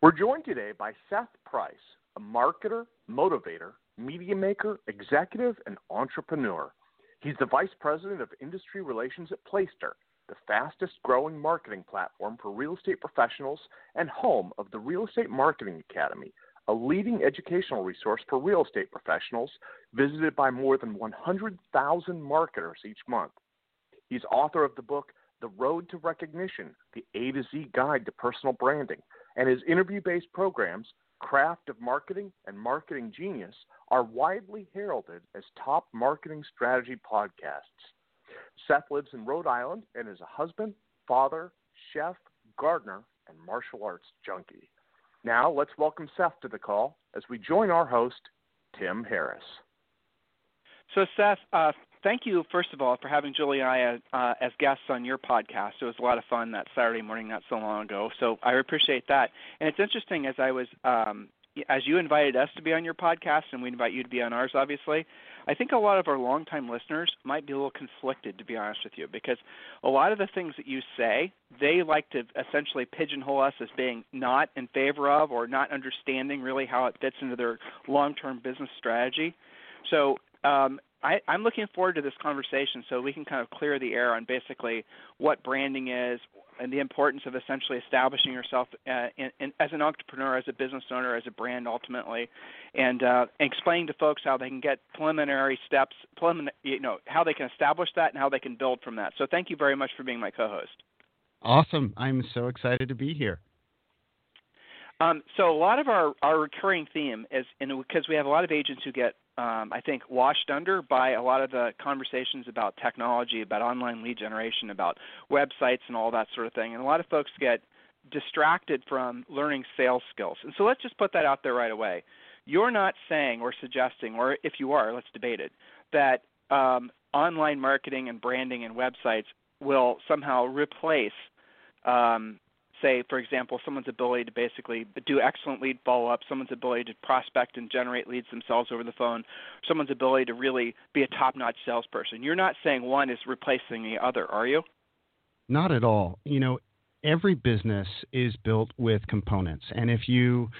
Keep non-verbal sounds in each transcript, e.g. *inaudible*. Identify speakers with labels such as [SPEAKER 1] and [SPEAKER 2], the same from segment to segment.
[SPEAKER 1] We're joined today by Seth Price, a marketer, motivator, media maker, executive, and entrepreneur. He's the Vice President of Industry Relations at Placester, the fastest growing marketing platform for real estate professionals and home of the Real Estate Marketing Academy, a leading educational resource for real estate professionals visited by more than 100,000 marketers each month. He's author of the book The Road to Recognition The A to Z Guide to Personal Branding and his interview based programs, Craft of Marketing and Marketing Genius, are widely heralded as top marketing strategy podcasts. Seth lives in Rhode Island and is a husband, father, chef, gardener, and martial arts junkie. Now, let's welcome Seth to the call as we join our host, Tim Harris.
[SPEAKER 2] So, Seth, uh, thank you, first of all, for having Julie and I as, uh, as guests on your podcast. It was a lot of fun that Saturday morning not so long ago. So I appreciate that. And it's interesting as I was, um, as you invited us to be on your podcast, and we invite you to be on ours, obviously. I think a lot of our longtime listeners might be a little conflicted, to be honest with you, because a lot of the things that you say, they like to essentially pigeonhole us as being not in favor of or not understanding really how it fits into their long-term business strategy. So um, I, I'm looking forward to this conversation so we can kind of clear the air on basically what branding is and the importance of essentially establishing yourself uh, in, in, as an entrepreneur, as a business owner, as a brand ultimately, and, uh, explaining to folks how they can get preliminary steps, preliminary, you know, how they can establish that and how they can build from that. So thank you very much for being my co-host.
[SPEAKER 3] Awesome. I'm so excited to be here.
[SPEAKER 2] Um, so a lot of our, our recurring theme is, because we have a lot of agents who get um, I think, washed under by a lot of the conversations about technology, about online lead generation, about websites, and all that sort of thing. And a lot of folks get distracted from learning sales skills. And so let's just put that out there right away. You're not saying or suggesting, or if you are, let's debate it, that um, online marketing and branding and websites will somehow replace um, say, for example, someone's ability to basically do excellent lead follow up, someone's ability to prospect and generate leads themselves over the phone, someone's ability to really be a top notch salesperson. You're not saying one is replacing the other, are you?
[SPEAKER 3] Not at all. You know, every business is built with components. And if you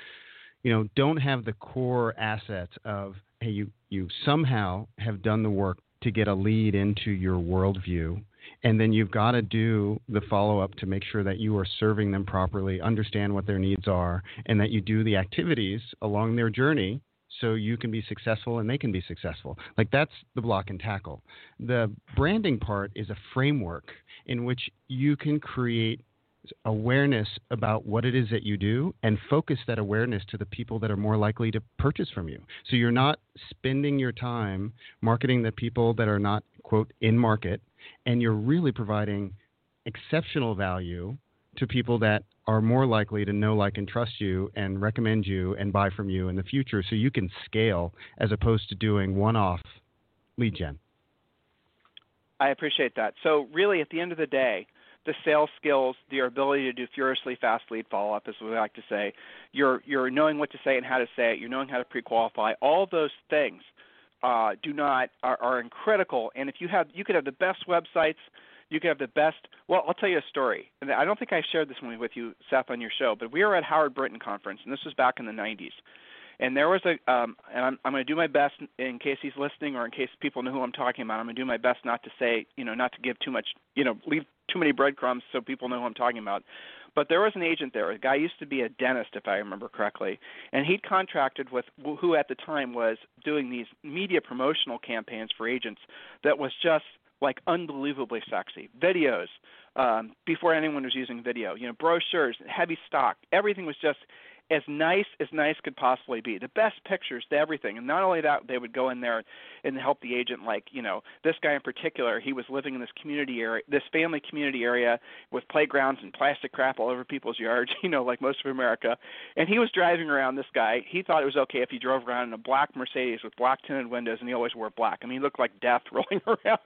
[SPEAKER 3] you know don't have the core assets of hey you you somehow have done the work to get a lead into your worldview and then you've got to do the follow up to make sure that you are serving them properly, understand what their needs are, and that you do the activities along their journey so you can be successful and they can be successful. Like that's the block and tackle. The branding part is a framework in which you can create awareness about what it is that you do and focus that awareness to the people that are more likely to purchase from you. So you're not spending your time marketing the people that are not quote in market and you're really providing exceptional value to people that are more likely to know, like, and trust you and recommend you and buy from you in the future so you can scale as opposed to doing one off lead gen.
[SPEAKER 2] I appreciate that. So, really, at the end of the day, the sales skills, your ability to do furiously fast lead follow up, as we like to say, you're, you're knowing what to say and how to say it, you're knowing how to pre qualify, all those things uh, do not are, are critical. And if you have, you could have the best websites, you could have the best. Well, I'll tell you a story. And I don't think I shared this one with you, Seth, on your show. But we were at Howard Brinton conference, and this was back in the '90s. And there was a, um, and I'm, I'm going to do my best in case he's listening or in case people know who I'm talking about. I'm going to do my best not to say, you know, not to give too much, you know, leave too many breadcrumbs so people know who I'm talking about. But there was an agent there. A guy used to be a dentist, if I remember correctly, and he'd contracted with who at the time was doing these media promotional campaigns for agents that was just like unbelievably sexy videos um, before anyone was using video. You know, brochures, heavy stock, everything was just as nice as nice could possibly be. The best pictures to everything. And not only that, they would go in there and help the agent. Like you know, this guy in particular, he was living in this community area, this family community area with playgrounds and plastic crap all over people's yards. *laughs* You know, like most of America. And he was driving around. This guy, he thought it was okay if he drove around in a black Mercedes with black tinted windows, and he always wore black. I mean, he looked like death *laughs* rolling around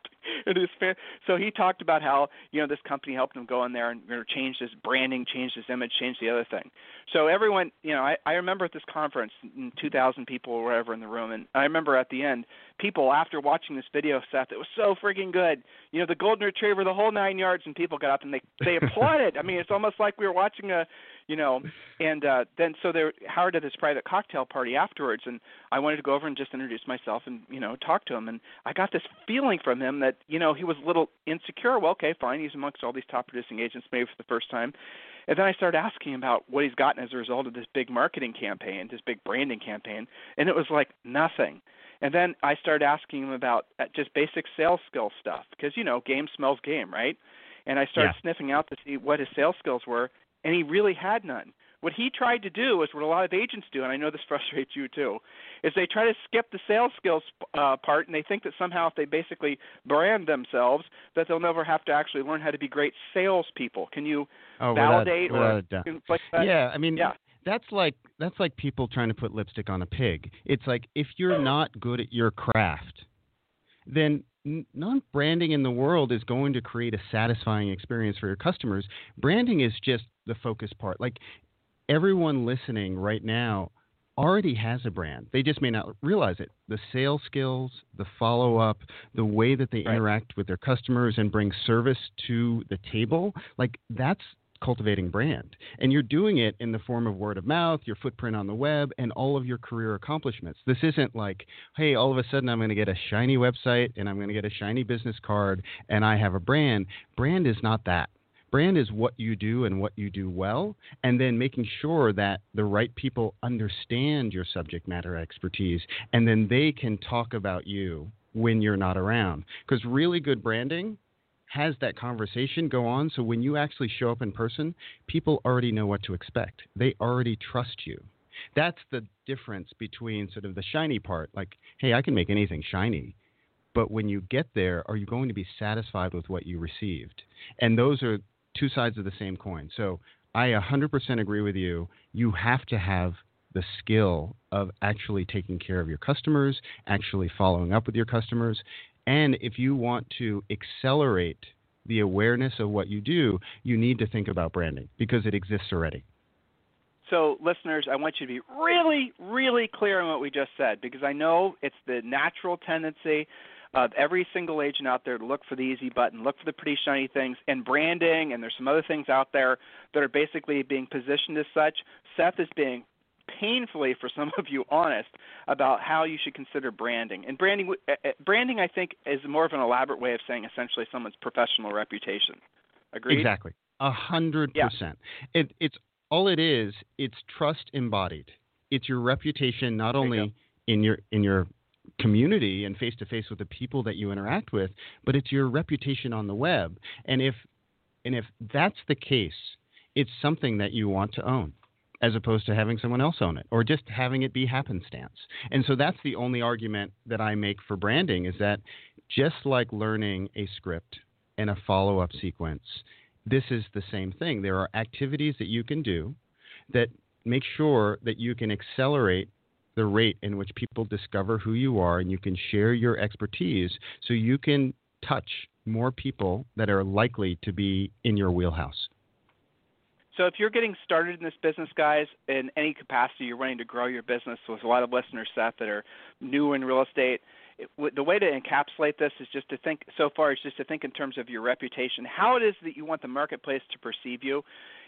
[SPEAKER 2] in his fan. So he talked about how you know this company helped him go in there and you know, change his branding, change his image, change the other thing. So everyone, you know, I, I remember at this conference, 2,000 people or whatever in the room, and I remember at the end, people after watching this video, Seth, it was so freaking good. You know, the golden retriever, the whole nine yards, and people got up and they they applauded. I mean, it's almost like we were watching a, you know, and uh, then so there Howard at this private cocktail party afterwards, and I wanted to go over and just introduce myself and you know talk to him, and I got this feeling from him that you know he was a little insecure. Well, okay, fine, he's amongst all these top producing agents, maybe for the first time. And then I started asking him about what he's gotten as a result of this big marketing campaign, this big branding campaign, and it was like nothing. And then I started asking him about uh, just basic sales skill stuff because you know game smells game, right? And I started yeah. sniffing out to see what his sales skills were, and he really had none. What he tried to do is what a lot of agents do, and I know this *laughs* frustrates you too, is they try to skip the sales skills uh, part, and they think that somehow if they basically brand themselves, that they'll never have to actually learn how to be great salespeople. Can you
[SPEAKER 3] oh,
[SPEAKER 2] validate
[SPEAKER 3] without,
[SPEAKER 2] or
[SPEAKER 3] without
[SPEAKER 2] like that?
[SPEAKER 3] Yeah, I mean,
[SPEAKER 2] yeah.
[SPEAKER 3] that's like that's like people trying to put lipstick on a pig. It's like if you're not good at your craft, then non branding in the world is going to create a satisfying experience for your customers. Branding is just the focus part. Like everyone listening right now already has a brand. They just may not realize it. The sales skills, the follow up, the way that they
[SPEAKER 2] right.
[SPEAKER 3] interact with their customers and bring service to the table, like that's cultivating brand. And you're doing it in the form of word of mouth, your footprint on the web, and all of your career accomplishments. This isn't like, hey, all of a sudden I'm going to get a shiny website and I'm going to get a shiny business card and I have a brand. Brand is not that. Brand is what you do and what you do well, and then making sure that the right people understand your subject matter expertise, and then they can talk about you when you're not around. Because really good branding has that conversation go on. So when you actually show up in person, people already know what to expect. They already trust you. That's the difference between sort of the shiny part, like, hey, I can make anything shiny. But when you get there, are you going to be satisfied with what you received? And those are two sides of the same coin. So I 100% agree with you. You have to have the skill of actually taking care of your customers, actually following up with your customers. And if you want to accelerate the awareness of what you do, you need to think about branding because it exists already.
[SPEAKER 2] So, listeners, I want you to be really, really clear on what we just said because I know it's the natural tendency of every single agent out there to look for the easy button, look for the pretty shiny things, and branding, and there's some other things out there that are basically being positioned as such. Seth is being painfully, for some of you, honest about how you should consider branding. And branding, uh, uh, branding, I think, is more of an elaborate way of saying essentially someone's professional reputation. Agreed?
[SPEAKER 3] Exactly. A hundred percent. It, it's all it is. It's trust embodied. It's your reputation, not only in your in your community and face to face with the people that you interact with, but it's your reputation on the web. And if and if that's the case, it's something that you want to own as opposed to having someone else own it or just having it be happenstance. And so that's the only argument that I make for branding is that just like learning a script and a follow up sequence, this is the same thing. There are activities that you can do that make sure that you can accelerate the rate in which people discover who you are and you can share your expertise so you can touch more people that are likely to be in your wheelhouse.
[SPEAKER 2] So, if you're getting started in this business, guys, in any capacity, you're wanting to grow your business with a lot of listeners, Seth, that are new in real estate. It, the way to encapsulate this is just to think so far is just to think in terms of your reputation, how it is that you want the marketplace to perceive you.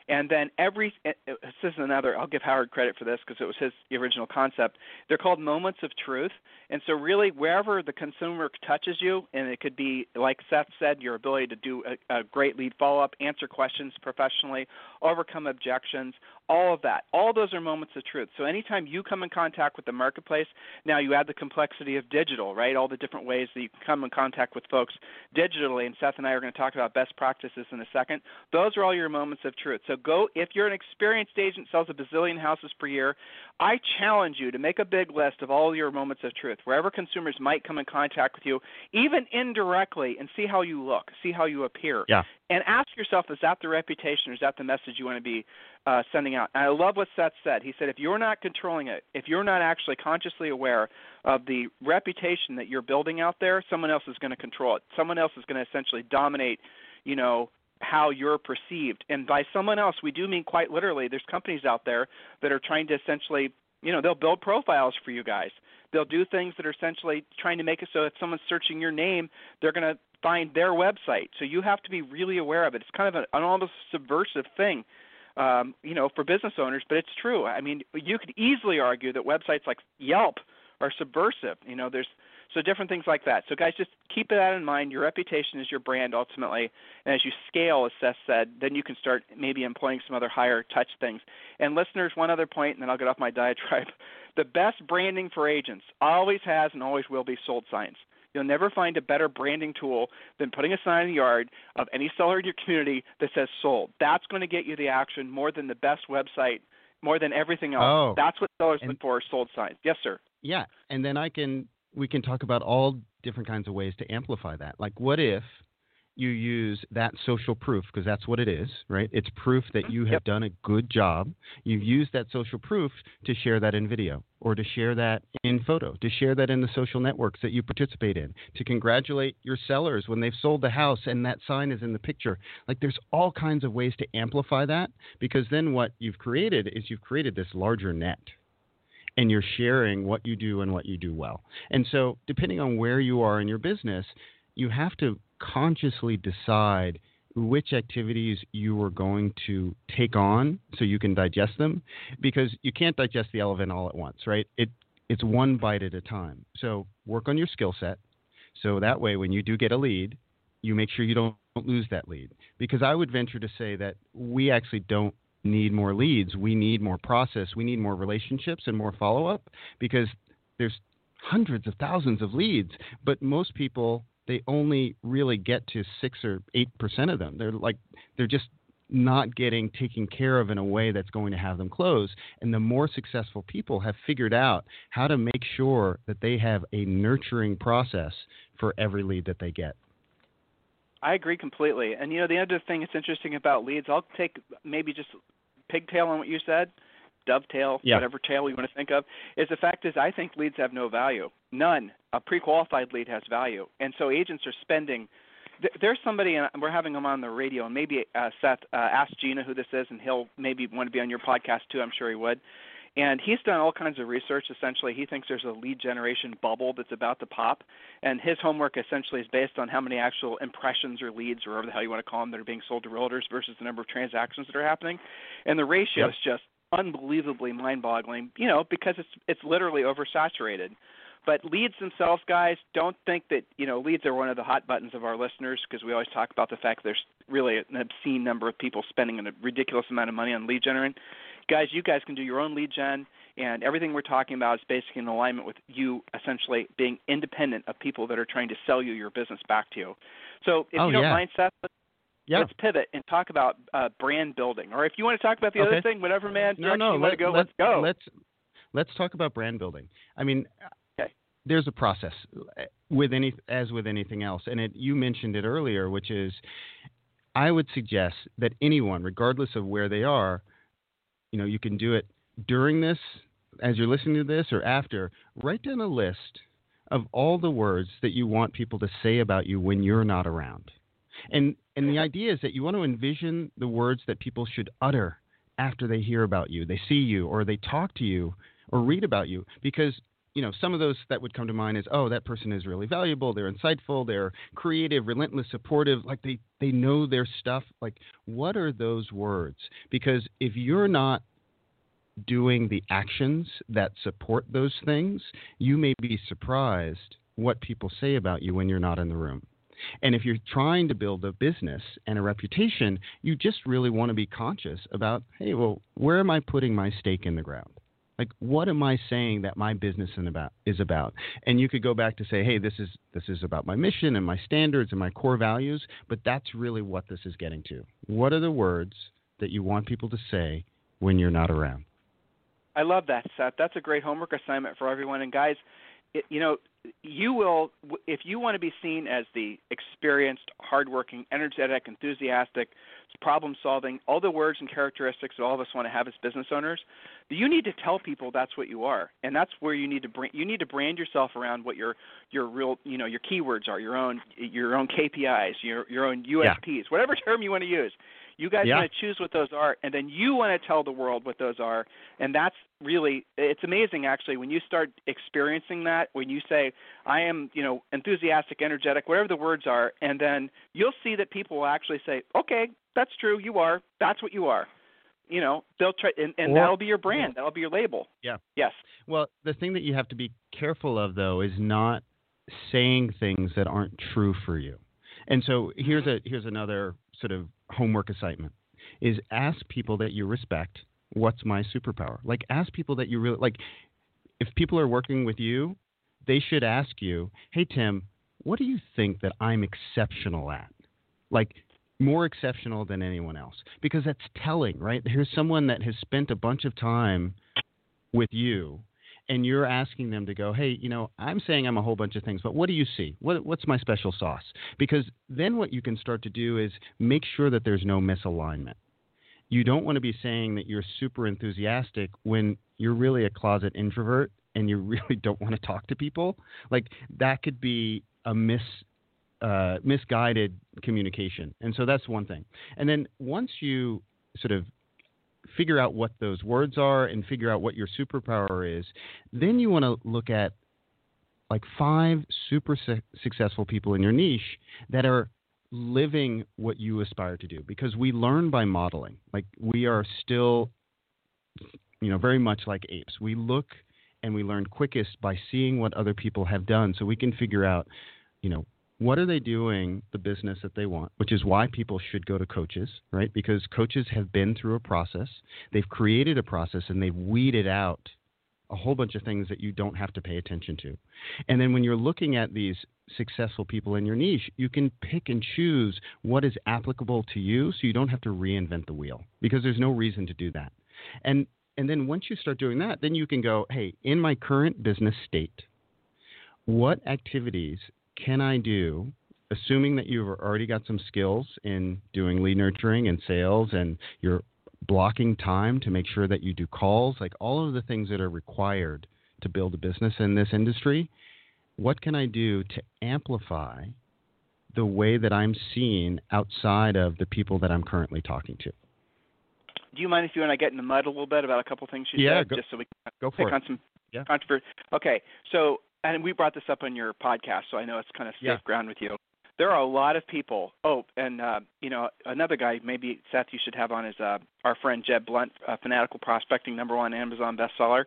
[SPEAKER 2] And then every uh, uh, this is another. I'll give Howard credit for this because it was his original concept. They're called moments of truth. And so really, wherever the consumer touches you, and it could be like Seth said, your ability to do a, a great lead follow up, answer questions professionally, overcome objections, all of that. All those are moments of truth. So anytime you come in contact with the marketplace, now you add the complexity of digital, right? All the different ways that you can come in contact with folks digitally. And Seth and I are going to talk about best practices in a second. Those are all your moments of truth. So go, if you're an experienced agent, sells a bazillion houses per year, I challenge you to make a big list of all your moments of truth, wherever consumers might come in contact with you, even indirectly, and see how you look, see how you appear.
[SPEAKER 3] Yeah.
[SPEAKER 2] And ask yourself, is that the reputation or is that the message you want to be uh, sending out. And I love what Seth said. He said, if you're not controlling it, if you're not actually consciously aware of the reputation that you're building out there, someone else is going to control it. Someone else is going to essentially dominate, you know, how you're perceived. And by someone else, we do mean quite literally. There's companies out there that are trying to essentially, you know, they'll build profiles for you guys. They'll do things that are essentially trying to make it so if someone's searching your name, they're going to find their website. So you have to be really aware of it. It's kind of an, almost subversive thing um, you know, for business owners, but it's true. I mean, you could easily argue that websites like Yelp are subversive. You know, there's so different things like that. So guys, just keep that in mind. Your reputation is your brand ultimately, and as you scale, as Seth said, then you can start maybe employing some other higher touch things. And listeners, one other point, and then I'll get off my diatribe. *laughs* The best branding for agents always has and always will be sold signs. You'll never find a better branding tool than putting a sign in the yard of any seller in your community that says sold. That's going to get you the action more than the best website, more than everything else.
[SPEAKER 3] Oh,
[SPEAKER 2] That's what sellers look for sold signs. Yes, sir.
[SPEAKER 3] Yeah, and then I can we can talk about all different kinds of ways to amplify that. Like what if you use that social proof because that's what it is, right? It's proof that you have
[SPEAKER 2] yep.
[SPEAKER 3] done a good job. You've used that social proof to share that in video or to share that in photo, to share that in the social networks that you participate in, to congratulate your sellers when they've sold the house and that sign is in the picture. Like there's all kinds of ways to amplify that because then what you've created is you've created this larger net and you're sharing what you do and what you do well. And so, depending on where you are in your business, you have to consciously decide which activities you are going to take on so you can digest them because you can't digest the elephant all at once, right? It it's one bite at a time. So work on your skill set. So that way when you do get a lead, you make sure you don't lose that lead. Because I would venture to say that we actually don't need more leads. We need more process. We need more relationships and more follow up because there's hundreds of thousands of leads, but most people they only really get to six or eight percent of them. They're like they're just not getting taken care of in a way that's going to have them close. And the more successful people have figured out how to make sure that they have a nurturing process for every lead that they get.
[SPEAKER 2] I agree completely. And you know, the other thing that's interesting about leads, I'll take maybe just pigtail on what you said dovetail,
[SPEAKER 3] yeah.
[SPEAKER 2] whatever tail you want to think of, is the fact is I think leads have no value. None. A pre-qualified lead has value, and so agents are spending. there's somebody, and we're having him on the radio, and maybe uh, Seth uh, ask Gina who this is, and he'll maybe want to be on your podcast too. I'm sure he would. And he's done all kinds of research. Essentially, he thinks there's a lead generation bubble that's about to pop. And his homework essentially is based on how many actual impressions or leads, or whatever the hell you want to call them, that are being sold to realtors versus the number of transactions that are happening. And the ratio
[SPEAKER 3] yep.
[SPEAKER 2] is just unbelievably mind-boggling, you know, because it's it's literally oversaturated. But leads themselves, guys, don't think that you know leads are one of the hot buttons of our listeners because we always talk about the fact there's really an obscene number of people spending a ridiculous amount of money on lead generating. Guys, you guys can do your own lead gen, and everything we're talking about is basically in alignment with you essentially being independent of people that are trying to sell you your business back to you. So if
[SPEAKER 3] oh,
[SPEAKER 2] you don't
[SPEAKER 3] yeah.
[SPEAKER 2] mind, Seth,
[SPEAKER 3] yeah.
[SPEAKER 2] let's pivot and talk about uh, brand building. Or if you want to talk about the
[SPEAKER 3] okay.
[SPEAKER 2] other thing, whatever, man.
[SPEAKER 3] No, no.
[SPEAKER 2] You
[SPEAKER 3] let,
[SPEAKER 2] go,
[SPEAKER 3] let's
[SPEAKER 2] go.
[SPEAKER 3] Let's let's talk about brand building. I mean,
[SPEAKER 2] okay.
[SPEAKER 3] there's a process with any as with anything else, and it, you mentioned it earlier, which is I would suggest that anyone, regardless of where they are, you know, you can do it during this, as you're listening to this, or after. Write down a list of all the words that you want people to say about you when you're not around. And and the idea is that you want to envision the words that people should utter after they hear about you, they see you, or they talk to you, or read about you, because you know some of those that would come to mind is oh that person is really valuable they're insightful they're creative relentless supportive like they they know their stuff. Like what are those words? Because if you're not doing the actions that support those things you may be surprised what people say about you when you're not in the room. And if you're trying to build a business and a reputation, you just really want to be conscious about, hey, well, where am I putting my stake in the ground? Like, what am I saying that my business about, is about? And you could go back to say, hey, this is this is about my mission and my standards and my core values. But that's really what this is getting to. What are the words that you want people to say when you're not around?
[SPEAKER 2] I love that, Seth. That's a great homework assignment for everyone. And guys, it, you know, you will if you want to be seen as the experienced, hardworking, energetic, enthusiastic, problem-solving, all the words and characteristics that all of us want to have as business owners, you need to tell people that's what you are, and that's where you need to bring. You need to brand yourself around what your your real, you know, your keywords are, your own your own KPIs, your your own USPs, yeah. whatever term you want to use. You guys
[SPEAKER 3] yeah.
[SPEAKER 2] want to choose what those are, and then you want to tell the world what those are. And that's really, it's amazing actually when you start experiencing that, when you say, I am, you know, enthusiastic, energetic, whatever the words are, and then you'll see that people will actually say, okay, that's true, you are. That's what you are. You know, they'll try, and, and that'll be your brand. That'll be your label.
[SPEAKER 3] Yeah.
[SPEAKER 2] Yes.
[SPEAKER 3] Well, the thing that you have to be careful of, though, is not saying things that aren't true for you. And so here's mm-hmm. a here's another sort of homework assignment is ask people that you respect what's my superpower? Like ask people that you really like if people are working with you they should ask you hey tim what do you think that i'm exceptional at? Like more exceptional than anyone else. Because that's telling right? Here's someone that has spent a bunch of time with you and you're asking them to go, hey, you know, I'm saying I'm a whole bunch of things, but what do you see? What, what's my special sauce? Because then what you can start to do is make sure that there's no misalignment. You don't want to be saying that you're super enthusiastic when you're really a closet introvert and you *laughs* really don't want to talk to people. Like that could be a mis uh, misguided communication. And so that's one thing. And then once you sort of figure out what those words are and figure out what your superpower is, then you want to look at like five super su- successful people in your niche that are living what you aspire to do because we learn by modeling. Like we are still you know very much like apes. We look and we learn quickest by seeing what other people have done so we can figure out you know what are they doing the business that they want, which is why people should go to coaches, right? Because coaches have been through a process, they've created a process, and they've weeded out a whole bunch of things that you don't have to pay attention to. And then when you're looking at these successful people in your niche, you can pick and choose what is applicable to you so you don't have to reinvent the wheel because there's no reason to do that. And and then once you start doing that, then you can go, hey, in my current business state, what activities can I do, assuming that you've already got some skills in doing lead nurturing and sales and you're blocking time to make sure that you do calls, like all of the things that are required to build a business in this industry, what can I do to amplify the way that I'm seen outside of the people that I'm currently talking to?
[SPEAKER 2] Do you mind if you and I get in the mud a little bit about a couple things you
[SPEAKER 3] yeah,
[SPEAKER 2] said,
[SPEAKER 3] go,
[SPEAKER 2] just so we can
[SPEAKER 3] go
[SPEAKER 2] pick
[SPEAKER 3] for
[SPEAKER 2] on
[SPEAKER 3] it.
[SPEAKER 2] some
[SPEAKER 3] yeah.
[SPEAKER 2] controversy? Okay, so and we brought this up on your podcast, so I know it's kind of safe
[SPEAKER 3] yeah.
[SPEAKER 2] ground with you. There are a lot of people. Oh, and uh, you know, another guy maybe Seth you should have on is uh, our friend Jeb Blunt, uh, Fanatical Prospecting, number one Amazon bestseller.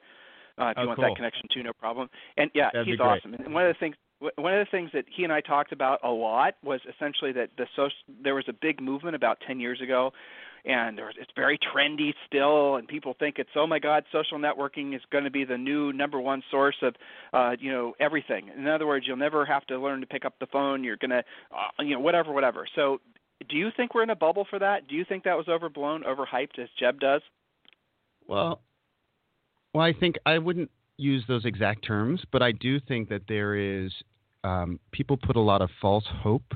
[SPEAKER 2] Uh, if
[SPEAKER 3] oh,
[SPEAKER 2] you want
[SPEAKER 3] cool.
[SPEAKER 2] that connection too, no problem. And yeah,
[SPEAKER 3] That'd
[SPEAKER 2] he's awesome. And one of the things one of the things that he and I talked about a lot was essentially that the social, there was a big movement about 10 years ago and it's very trendy still, and people think it's oh my God, social networking is going to be the new number one source of uh, you know everything. In other words, you'll never have to learn to pick up the phone. You're going to uh, you know whatever, whatever. So, do you think we're in a bubble for that? Do you think that was overblown, overhyped, as Jeb does?
[SPEAKER 3] Well, well, I think I wouldn't use those exact terms, but I do think that there is um, people put a lot of false hope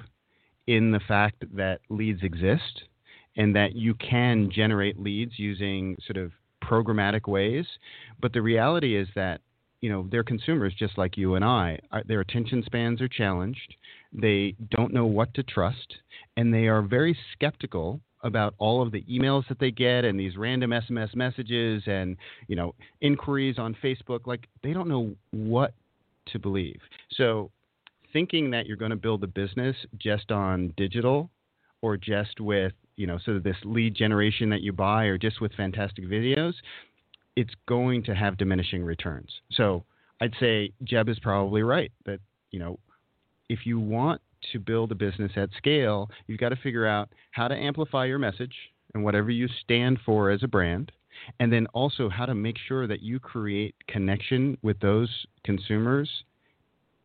[SPEAKER 3] in the fact that leads exist and that you can generate leads using sort of programmatic ways. But the reality is that you know they're consumers just like you and I. Uh, their attention spans are challenged. They don't know what to trust, and they are very skeptical about all of the emails that they get and these random SMS messages and you know inquiries on Facebook. Like they don't know what to believe. So thinking that you're going to build a business just on digital or just with you know sort of this lead generation that you buy or just with fantastic videos it's going to have diminishing returns. So i'd say jeb is probably right that you know if you want to build a business at scale, you've got to figure out how to amplify your message and whatever you stand for as a brand, and then also how to make sure that you create connection with those consumers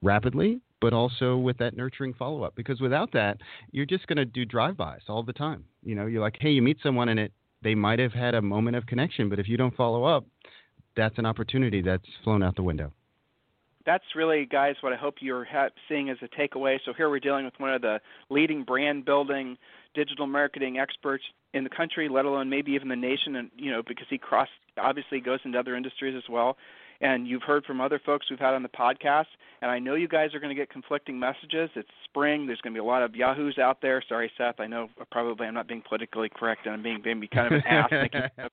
[SPEAKER 3] rapidly but also with that nurturing follow up. Because without that, you're just going to do drive bys all the time. You know, you're like, hey, you meet someone and it they might have had a moment of connection, but if you don't follow up, that's an opportunity that's flown out the window.
[SPEAKER 2] That's really, guys, what I hope you're ha- seeing as a takeaway. So here we're dealing with one of the leading brand building digital marketing experts in the country, let alone maybe even the nation, and you know because he cross obviously goes into other industries as well and you've heard from other folks we've had on the podcast. And I know you guys are going to get conflicting messages. It's spring. There's going to be a lot of yahoos out there. Sorry, Seth. I know probably I'm not being politically correct and I'm being maybe kind of an ass. *laughs*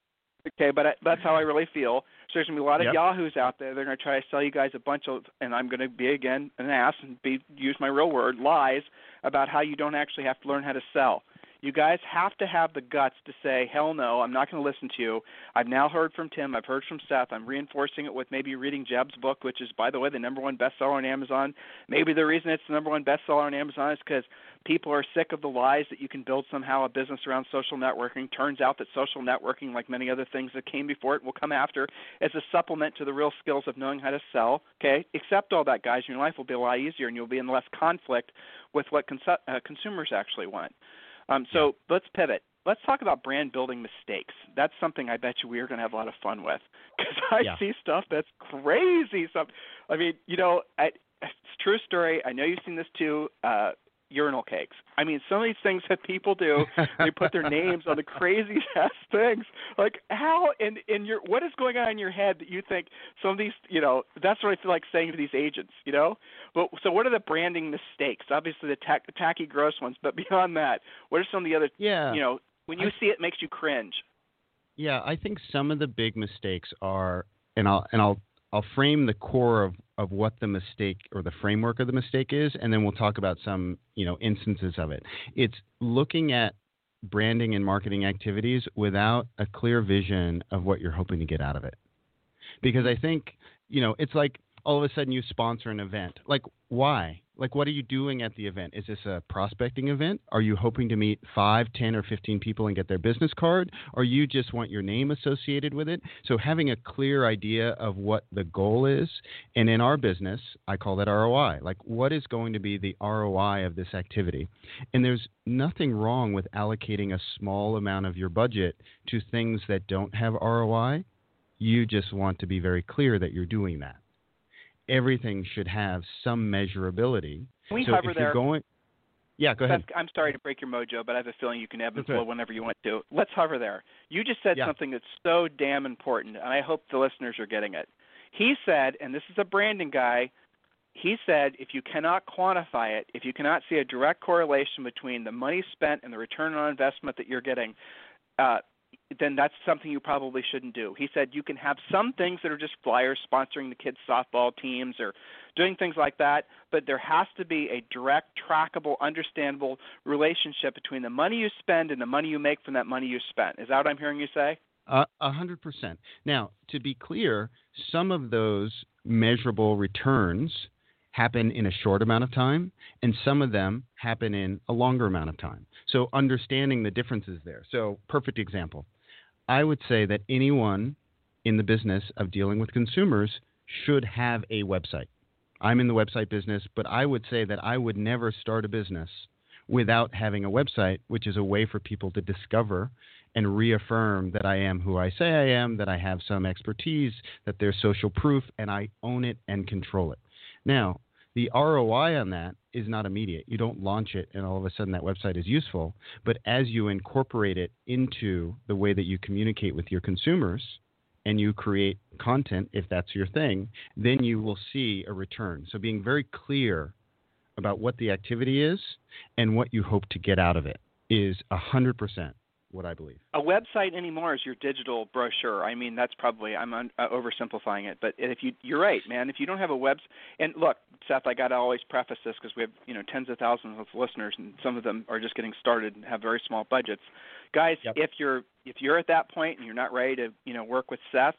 [SPEAKER 2] okay, but I, that's how I really feel. So there's going to be a lot of yep. yahoos out there. They're going to try to sell you guys a bunch of, and I'm going to be again an ass and be use my real word lies about how you don't actually have to learn how to sell. You guys have to have the guts to say, hell no, I'm not going to listen to you. I've now heard from Tim. I've heard from Seth. I'm reinforcing it with maybe reading Jeb's book, which is, by the way, the number one bestseller on Amazon. Maybe the reason it's the number one bestseller on Amazon is because people are sick of the lies that you can build somehow a business around social networking. Turns out that social networking, like many other things that came before it, will come after as a supplement to the real skills of knowing how to sell. Okay, accept all that, guys. Your life will be a lot easier, and you'll be in less conflict with what cons- uh, consumers actually want. Um, so let's pivot. Let's talk about brand building mistakes. That's something I bet you we are going to have a lot of fun with *laughs* because I yeah. see stuff that's crazy. Some, I mean, you know, I, it's true story. I know you've seen this too. Uh, urinal cakes. I mean, some of these things that people do, they put their *laughs* names on the craziest *laughs* things. Like how in in your what is going on in your head that you think some of these, you know, that's what I feel like saying to these agents, you know. But so what are the branding mistakes? Obviously the tack, tacky, gross ones, but *laughs* beyond that, what are some of the other,
[SPEAKER 3] yeah,
[SPEAKER 2] you know, when you I, see it, it makes you cringe.
[SPEAKER 3] Yeah, I think some of the big mistakes are, and I'll and I'll I'll frame the core of, of what the mistake or the framework of the mistake is, and then we'll talk about some you know instances of it. It's looking at branding and marketing activities without a clear vision of what you're hoping to get out of it. Because I think you know it's like all of a sudden you sponsor an event. Like why? Like what are you doing at the event? Is this a prospecting event? Are you hoping to meet 5 10 or 15 people and get their business card? Or you just want your name associated with it? So having a clear idea of what the goal is and in our business i call that roi like what is going to be the roi of this activity? And there's nothing wrong with allocating a small amount of your budget to things that don't have roi you just want to be very clear that you're doing that everything should have some measurability.
[SPEAKER 2] Can we
[SPEAKER 3] so
[SPEAKER 2] hover
[SPEAKER 3] if
[SPEAKER 2] there?
[SPEAKER 3] You're going, yeah, go ahead.
[SPEAKER 2] I'm sorry to break your mojo, but I have a feeling you can ebb and flow whenever you want to. Let's hover there. You just said
[SPEAKER 3] yeah.
[SPEAKER 2] something that's so damn important, and I hope the listeners are getting it. He said, and this is a branding guy, he said if you cannot quantify it, if you cannot see a direct correlation between the money spent and the return on investment that you're getting, uh, then that's something you probably shouldn't do. He said you can have some things that are just flyers sponsoring the kids' softball teams or doing things like that, but there has to be a direct, trackable, understandable relationship between the money you spend and the money you make from that money you spent. Is that what I'm hearing you say?
[SPEAKER 3] A hundred percent. Now, to be clear, some of those measurable returns happen in a short amount of time, and some of them happen in a longer amount of time. So, understanding the differences there. So, perfect example I would say that anyone in the business of dealing with consumers should have a website. I'm in the website business, but I would say that I would never start a business without having a website, which is a way for people to discover and reaffirm that I am who I say I am, that I have some expertise, that there's social proof, and I own it and control it. Now, the ROI on that is not immediate. You don't launch it and all of a sudden that website is useful. But as you incorporate it into the way that you communicate with your consumers and you create content, if that's your thing, then you will see a return. So being very clear about what the activity is and what you hope to get out of it is 100% what I believe.
[SPEAKER 2] A website anymore is your digital brochure. I mean, that's probably I'm un, uh, oversimplifying it, but if you you're right, man. If you don't have a web, and look, Seth, I got to always preface this because we have you know tens of thousands of listeners, and some of them are just getting started and have very small budgets. Guys,
[SPEAKER 3] yep.
[SPEAKER 2] if you're if you're at that point and you're not ready to you know work with Seth,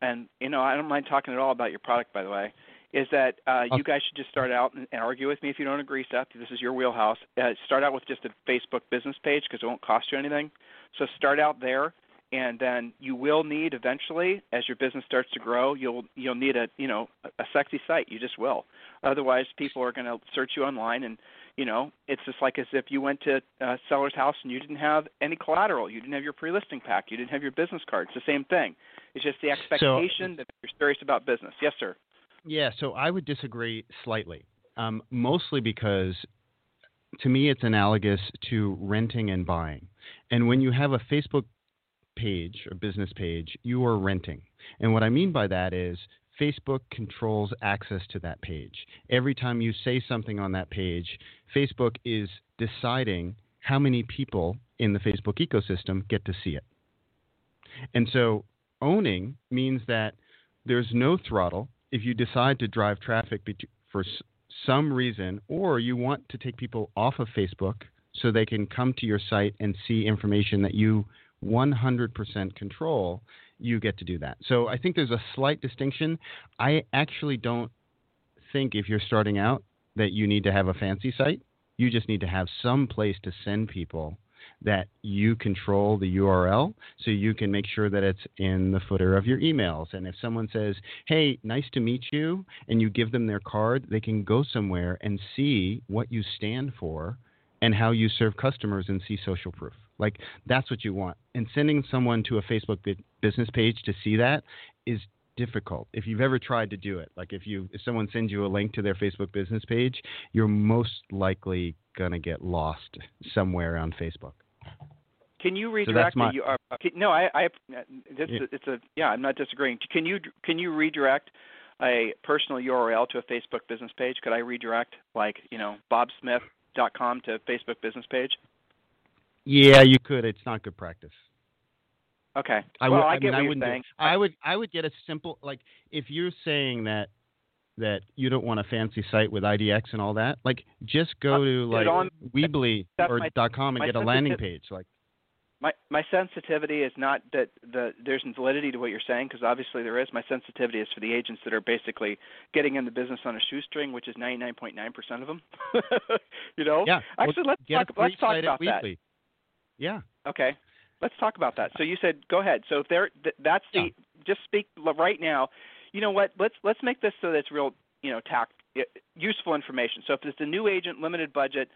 [SPEAKER 2] and you know I don't mind talking at all about your product, by the way is that uh, you guys should just start out and, and argue with me if you don't agree, Seth. This is your wheelhouse. Uh, start out with just a Facebook business page because it won't cost you anything. So start out there, and then you will need eventually, as your business starts to grow, you'll you'll need a you know a sexy site. You just will. Otherwise, people are going to search you online and you know, it's just like as if you went to a seller's house and you didn't have any collateral, you didn't have your pre-listing pack, you didn't have your business card. It's the same thing. It's just the expectation so, that you're serious about business. Yes, sir.
[SPEAKER 3] Yeah, so I would disagree slightly, um, mostly because to me it's analogous to renting and buying. And when you have a Facebook page, a business page, you are renting. And what I mean by that is Facebook controls access to that page. Every time you say something on that page, Facebook is deciding how many people in the Facebook ecosystem get to see it. And so owning means that there's no throttle if you decide to drive traffic for some reason or you want to take people off of Facebook so they can come to your site and see information that you 100% control, you get to do that. So I think there's a slight distinction. I actually don't think if you're starting out that you need to have a fancy site. You just need to have some place to send people that you control the URL so you can make sure that it's in the footer of your emails. And if someone says, hey, nice to meet you, and you give them their card, they can go somewhere and see what you stand for and how you serve customers and see social proof. Like that's what you want. And sending someone to a Facebook business page to see that is difficult. If you've ever tried to do it, like if you if someone sends you a link to their Facebook business page, you're most likely going to get lost somewhere on Facebook.
[SPEAKER 2] Can you redirect? So my, uh, can, no, I, I it's, yeah. it's a yeah. I'm not disagreeing. Can you can you redirect a personal URL to a Facebook business page? Could I redirect like you know bobsmith.com to Facebook business page?
[SPEAKER 3] Yeah, you could. It's not good practice.
[SPEAKER 2] Okay.
[SPEAKER 3] I
[SPEAKER 2] well,
[SPEAKER 3] I,
[SPEAKER 2] I get
[SPEAKER 3] mean,
[SPEAKER 2] what
[SPEAKER 3] I
[SPEAKER 2] you're saying.
[SPEAKER 3] I would I would get a simple like if you're saying that that you don't want a fancy site with IDX and all that, like just go uh, to like on, Weebly or my, dot .com and get a landing page. Like
[SPEAKER 2] my my sensitivity is not that the there's validity to what you're saying because obviously there is. My sensitivity is for the agents that are basically getting in the business on a shoestring, which is 99.9% of them. *laughs* you know.
[SPEAKER 3] Yeah.
[SPEAKER 2] Actually,
[SPEAKER 3] well,
[SPEAKER 2] let's talk. Let's talk about
[SPEAKER 3] that.
[SPEAKER 2] Yeah. Okay. Let's talk about that. So you said go ahead. So if there, th- that's the. Yeah. Just speak right now. You know what? Let's let's make this so that it's real. You know, tact useful information. So if it's a new agent, limited budget,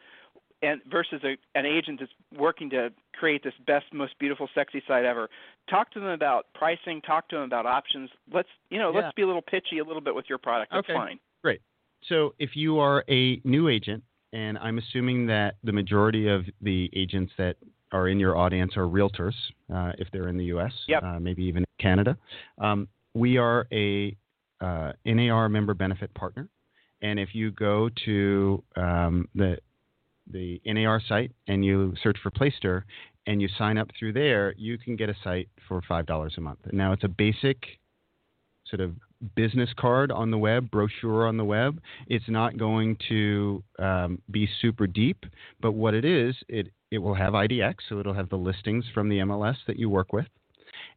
[SPEAKER 2] and versus a, an agent that's working to create this best, most beautiful, sexy site ever, talk to them about pricing. Talk to them about options. Let's you know,
[SPEAKER 3] yeah.
[SPEAKER 2] let's be a little pitchy a little bit with your product. That's
[SPEAKER 3] okay.
[SPEAKER 2] fine.
[SPEAKER 3] Great. So if you are a new agent, and I'm assuming that the majority of the agents that are in your audience are realtors, uh, if they're in the U.S.,
[SPEAKER 2] yep.
[SPEAKER 3] uh, maybe even Canada. Um, we are a uh, NAR member benefit partner, and if you go to um, the the NAR site and you search for Placester and you sign up through there, you can get a site for five dollars a month. Now it's a basic sort of business card on the web, brochure on the web. It's not going to um, be super deep, but what it is, it it will have IDX, so it'll have the listings from the MLS that you work with.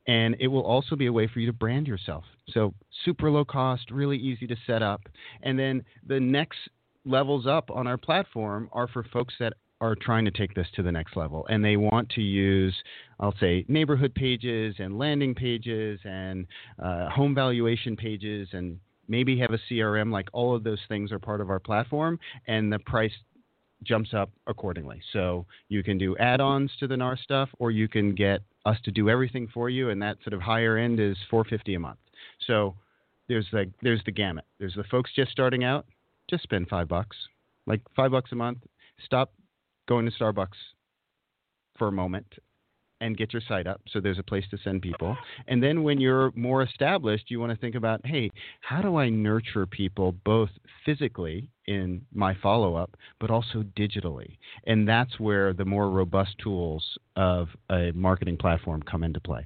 [SPEAKER 3] And it will also be a way for you to brand yourself. So, super low cost, really easy to set up. And then the next levels up on our platform are for folks that are trying to take this to the next level and they want to use i'll say neighborhood pages and landing pages and uh, home valuation pages and maybe have a crm like all of those things are part of our platform and the price jumps up accordingly. So you can do add-ons to the NAR stuff, or you can get us to do everything for you, and that sort of higher end is 450 a month. So there's the there's the gamut. There's the folks just starting out, just spend five bucks, like five bucks a month. Stop going to Starbucks for a moment and get your site up so there's a place to send people. And then when you're more established, you want to think about, hey, how do I nurture people both physically in my follow up, but also digitally? And that's where the more robust tools of a marketing platform come into play.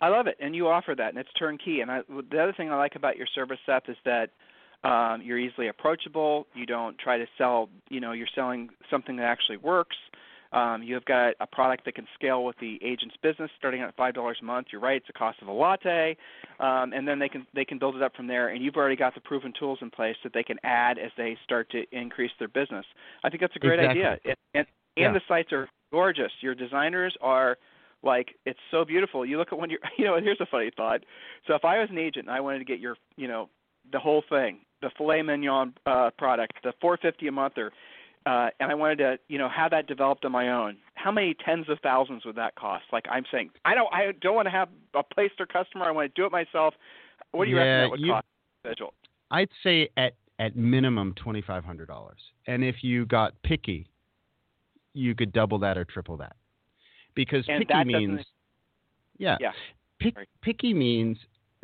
[SPEAKER 2] I love it, and you offer that, and it's turnkey. And I, the other thing I like about your service, Seth, is that um, you're easily approachable. You don't try to sell, you know, you're selling something that actually works Um, you've got a product that can scale with the agent's business, starting at five dollars a month. You're right; it's the cost of a latte, um, and then they can they can build it up from there. And you've already got the proven tools in place that they can add as they start to increase their business. I think that's a great
[SPEAKER 3] exactly.
[SPEAKER 2] idea. And, and, and
[SPEAKER 3] yeah.
[SPEAKER 2] the sites are gorgeous. Your designers are like it's so beautiful. You look at when you're *laughs* you know, here's a funny thought. So if I was an agent and I wanted to get your you know the whole thing, the filet mignon uh, product, the 450 a month, or uh, and I wanted to, you know, have that developed on my own. How many tens of thousands would that cost? Like I'm saying, I don't, I don't want to have a place or customer. I want to do it myself. What do you
[SPEAKER 3] yeah,
[SPEAKER 2] reckon that would
[SPEAKER 3] you,
[SPEAKER 2] cost? Individual?
[SPEAKER 3] I'd say at at minimum twenty five hundred dollars, and if you got picky, you could double that or triple that, because
[SPEAKER 2] and
[SPEAKER 3] picky means, yeah,
[SPEAKER 2] yeah,
[SPEAKER 3] pick, picky means.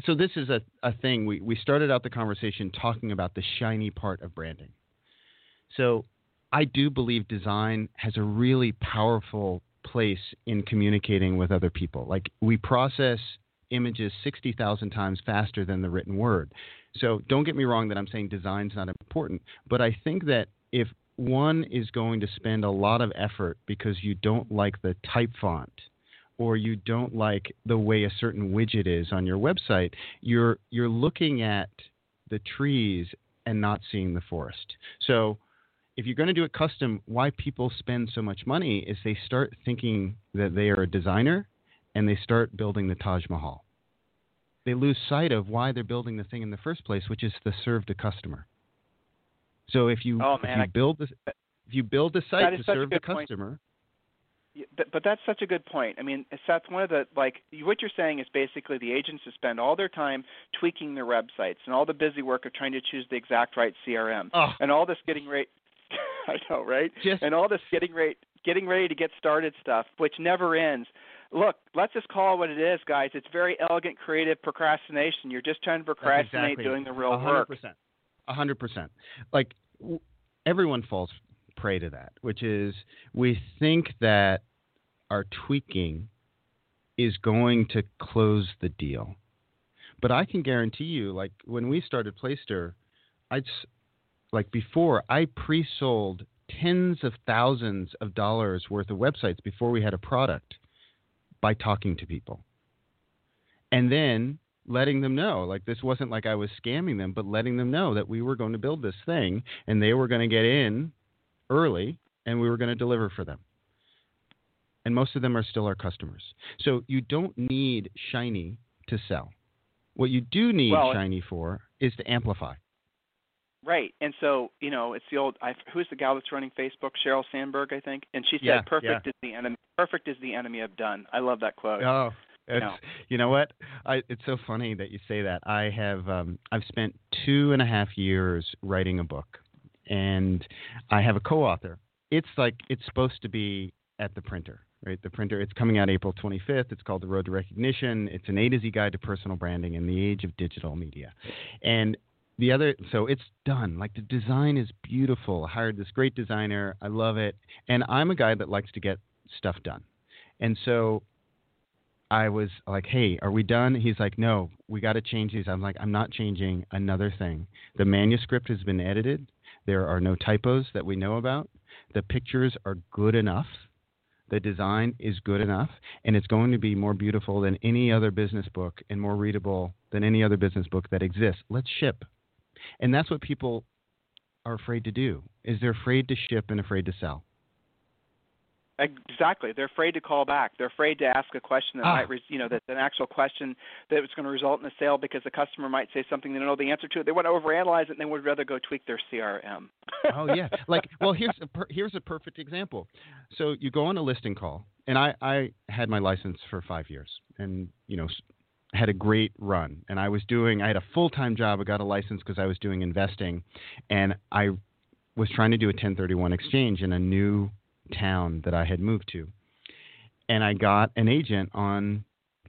[SPEAKER 3] So this is a, a thing. We we started out the conversation talking about the shiny part of branding. So I do believe design has a really powerful place in communicating with other people. Like we process images 60,000 times faster than the written word. So don't get me wrong that I'm saying design's not important, but I think that if one is going to spend a lot of effort because you don't like the type font or you don't like the way a certain widget is on your website, you're you're looking at the trees and not seeing the forest. So if you're going to do it custom, why people spend so much money is they start thinking that they are a designer and they start building the Taj Mahal. They lose sight of why they're building the thing in the first place, which is to serve the customer. So if you
[SPEAKER 2] Oh,
[SPEAKER 3] if you
[SPEAKER 2] I-
[SPEAKER 3] build the if you build the site to serve the
[SPEAKER 2] point.
[SPEAKER 3] customer,
[SPEAKER 2] but, but that's such a good point. I mean, Seth, one of the like what you're saying is basically the agents spend all their time tweaking their websites and all the busy work of trying to choose the exact right CRM
[SPEAKER 3] oh,
[SPEAKER 2] and all this getting right. *laughs* I know, right?
[SPEAKER 3] just
[SPEAKER 2] And all this getting ready, getting ready to get started stuff, which never ends. Look, let's just call it what it is, guys. It's very elegant, creative procrastination. You're just trying to procrastinate
[SPEAKER 3] exactly
[SPEAKER 2] doing the real
[SPEAKER 3] A hundred
[SPEAKER 2] work.
[SPEAKER 3] percent. A hundred percent. Like w- everyone falls prey to that, which is we think that our tweaking is going to close the deal. But I can guarantee you, like when we started Placester, I'd like before I pre-sold tens of thousands of dollars worth of websites before we had a product by talking to people. And then letting them know like this wasn't like I was scamming them, but letting them know that we were going to build this thing and they were going to get in early and we were going to deliver for them. And most of them are still our customers. So you don't need shiny to sell. What you do need
[SPEAKER 2] Well,
[SPEAKER 3] shiny for is to amplify.
[SPEAKER 2] Right. And so, you know, it's the old I who's the gal that's running Facebook? Sheryl Sandberg, I think. And she said
[SPEAKER 3] Yeah,
[SPEAKER 2] perfect is the enemy perfect is the enemy of done. I love that quote.
[SPEAKER 3] Oh, it's,
[SPEAKER 2] No.
[SPEAKER 3] you know what? I, it's so funny that you say that. I have um, I've spent two and a half years writing a book, and I have a co-author. It's like it's supposed to be at the printer, right? The printer. It's coming out April 25th. It's called The Road to Recognition. It's an A to Z guide to personal branding in the age of digital media, and the other so it's done like the design is beautiful i hired this great designer i love it and i'm a guy that likes to get stuff done and so i was like hey are we done he's like no we got to change these i'm like i'm not changing another thing the manuscript has been edited there are no typos that we know about. The pictures are good enough. The design is good enough. And it's going to be more beautiful than any other business book and more readable than any other business book that exists. Let's ship. And that's what people are afraid to do is they're afraid to ship and afraid to sell
[SPEAKER 2] Exactly. They're afraid to call back. They're afraid to ask a question that
[SPEAKER 3] Ah.
[SPEAKER 2] might, re- you know, that's an actual question that was going to result in a sale because the customer might say something they don't know the answer to. They want to overanalyze it, and they would rather go tweak their CRM. *laughs*
[SPEAKER 3] oh yeah like well here's a per- here's a perfect example so you go on a listing call and i i had my license for 5 years and you know s- had a great run and i was doing i had a full-time job i got a license because i was doing investing and i was trying to do a 1031 exchange in a new town that i had moved to and i got an agent on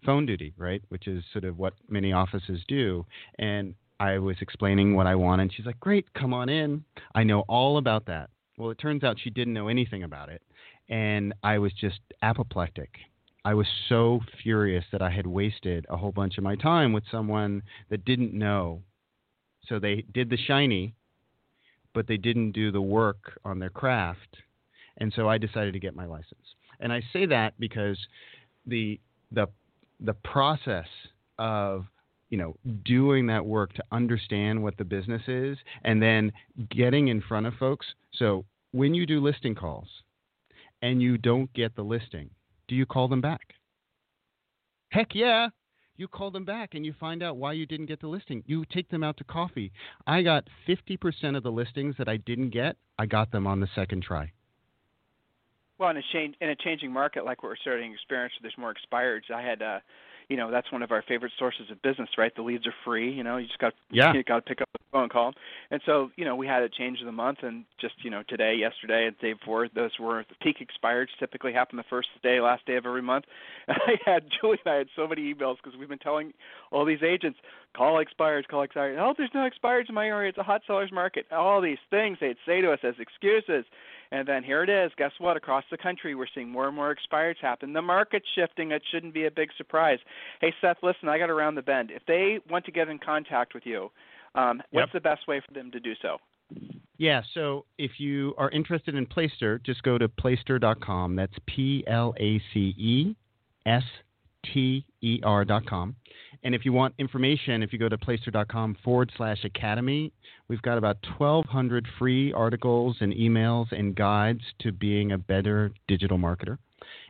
[SPEAKER 3] phone duty right which is sort of what many offices do and I was explaining what I wanted. She's like, "Great, come on in. I know all about that." Well, it turns out she didn't know anything about it, and I was just apoplectic. I was so furious that I had wasted a whole bunch of my time with someone that didn't know. So they did the shiny, but they didn't do the work on their craft. And so I decided to get my license. And I say that because the the the process of you know doing that work to understand what the business is and then getting in front of folks. So when you do listing calls and you don't get the listing, do you call them back? Heck yeah. You call them back and you find out why you didn't get the listing. You take them out to coffee. I got 50% of the listings that I didn't get, I got them on the second try.
[SPEAKER 2] Well, in a change in a changing market like what we're starting to experience, there's more expireds. I had, uh, you know, that's one of our favorite sources of business, right? The leads are free. You know, you just got
[SPEAKER 3] yeah.
[SPEAKER 2] you got to pick up the phone call. And so, you know, we had a change of the month, and just you know, today, yesterday, and day before, those were the peak expireds. Typically happen the first day, last day of every month. *laughs* And I had Julie and I had so many emails because we've been telling all these agents, call expireds, call expireds. Oh, there's no expireds in my area. It's a hot sellers market. All these things they'd say to us as excuses. And then here it is. Guess what? Across the country, we're seeing more and more expireds happen. The market's shifting. It shouldn't be a big surprise. Hey, Seth, listen, I got around the bend. If they want to get in contact with you, um, what's the best way for them to do so?
[SPEAKER 3] Yeah, so if you are interested in Placester, just go to placester.com. That's P L A C E S T E R.com. And if you want information, if you go to placester.com forward slash academy, we've got about 1,200 free articles and emails and guides to being a better digital marketer.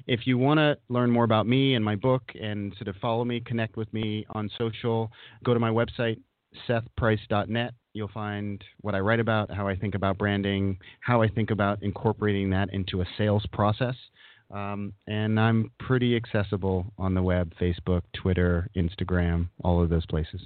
[SPEAKER 3] If you want to learn more about me and my book and sort of follow me, connect with me on social, go to my website, sethprice.net. You'll find what I write about, how I think about branding, how I think about incorporating that into a sales process. Um, and I'm pretty accessible on the web Facebook, Twitter, Instagram, all of those places.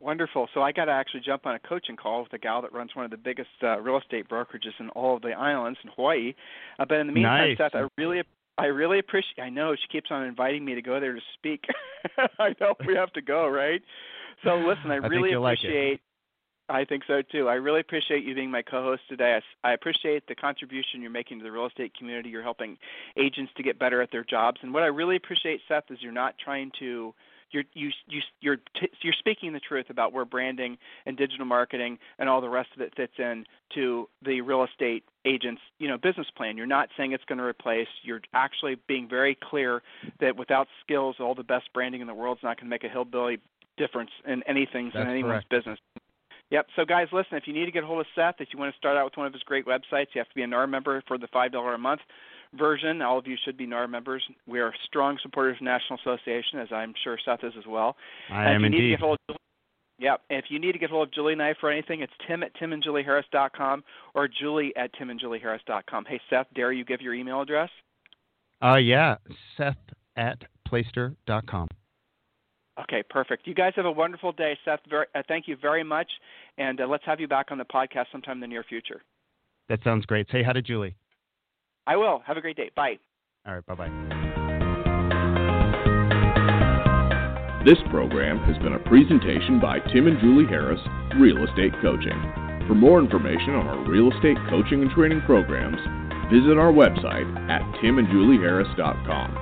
[SPEAKER 2] Wonderful. So I got to actually jump on a coaching call with a gal that runs one of the biggest uh, real estate brokerages in all of the islands in Hawaii. Uh, but in the meantime,
[SPEAKER 3] nice.
[SPEAKER 2] Seth, I really I really appreciate. I know she keeps on inviting me to go there to speak. *laughs* I know we have to go, right? So listen, I,
[SPEAKER 3] I
[SPEAKER 2] really appreciate.
[SPEAKER 3] Like
[SPEAKER 2] I think so too. I really appreciate you being my co-host today. I, I appreciate the contribution you're making to the real estate community. You're helping agents to get better at their jobs, and what I really appreciate, Seth, is you're not trying to you're you you you're t- you're speaking the truth about where branding and digital marketing and all the rest of it fits in to the real estate agent's you know business plan. You're not saying it's going to replace. You're actually being very clear that without skills, all the best branding in the world is not going to make a hillbilly difference in anything in anyone's
[SPEAKER 3] correct.
[SPEAKER 2] business. Yep. So, guys, listen. If you need to get a hold of Seth, if you want to start out with one of his great websites, you have to be a NAR member for the five dollar a month version. All of you should be NAR members. We are strong supporters of National Association, as I'm sure Seth is as well.
[SPEAKER 3] I
[SPEAKER 2] and
[SPEAKER 3] am
[SPEAKER 2] if you
[SPEAKER 3] indeed.
[SPEAKER 2] Need to get hold of, yep. And if you need to get hold of Julie and I for anything, it's Tim at timandjulieharris.com or Julie at timandjulieharris.com. Hey, Seth, dare you give your email address?
[SPEAKER 3] Uh, yeah, Seth at placester.com.
[SPEAKER 2] Okay, perfect. You guys have a wonderful day, Seth. Very, uh, thank you very much, and uh, let's have you back on the podcast sometime in the near future.
[SPEAKER 3] That sounds great. Say hi to Julie.
[SPEAKER 2] I will. Have a great day. Bye.
[SPEAKER 3] All right, bye bye.
[SPEAKER 4] This program has been a presentation by Tim and Julie Harris, Real Estate Coaching. For more information on our real estate coaching and training programs, visit our website at timandjulieharris.com.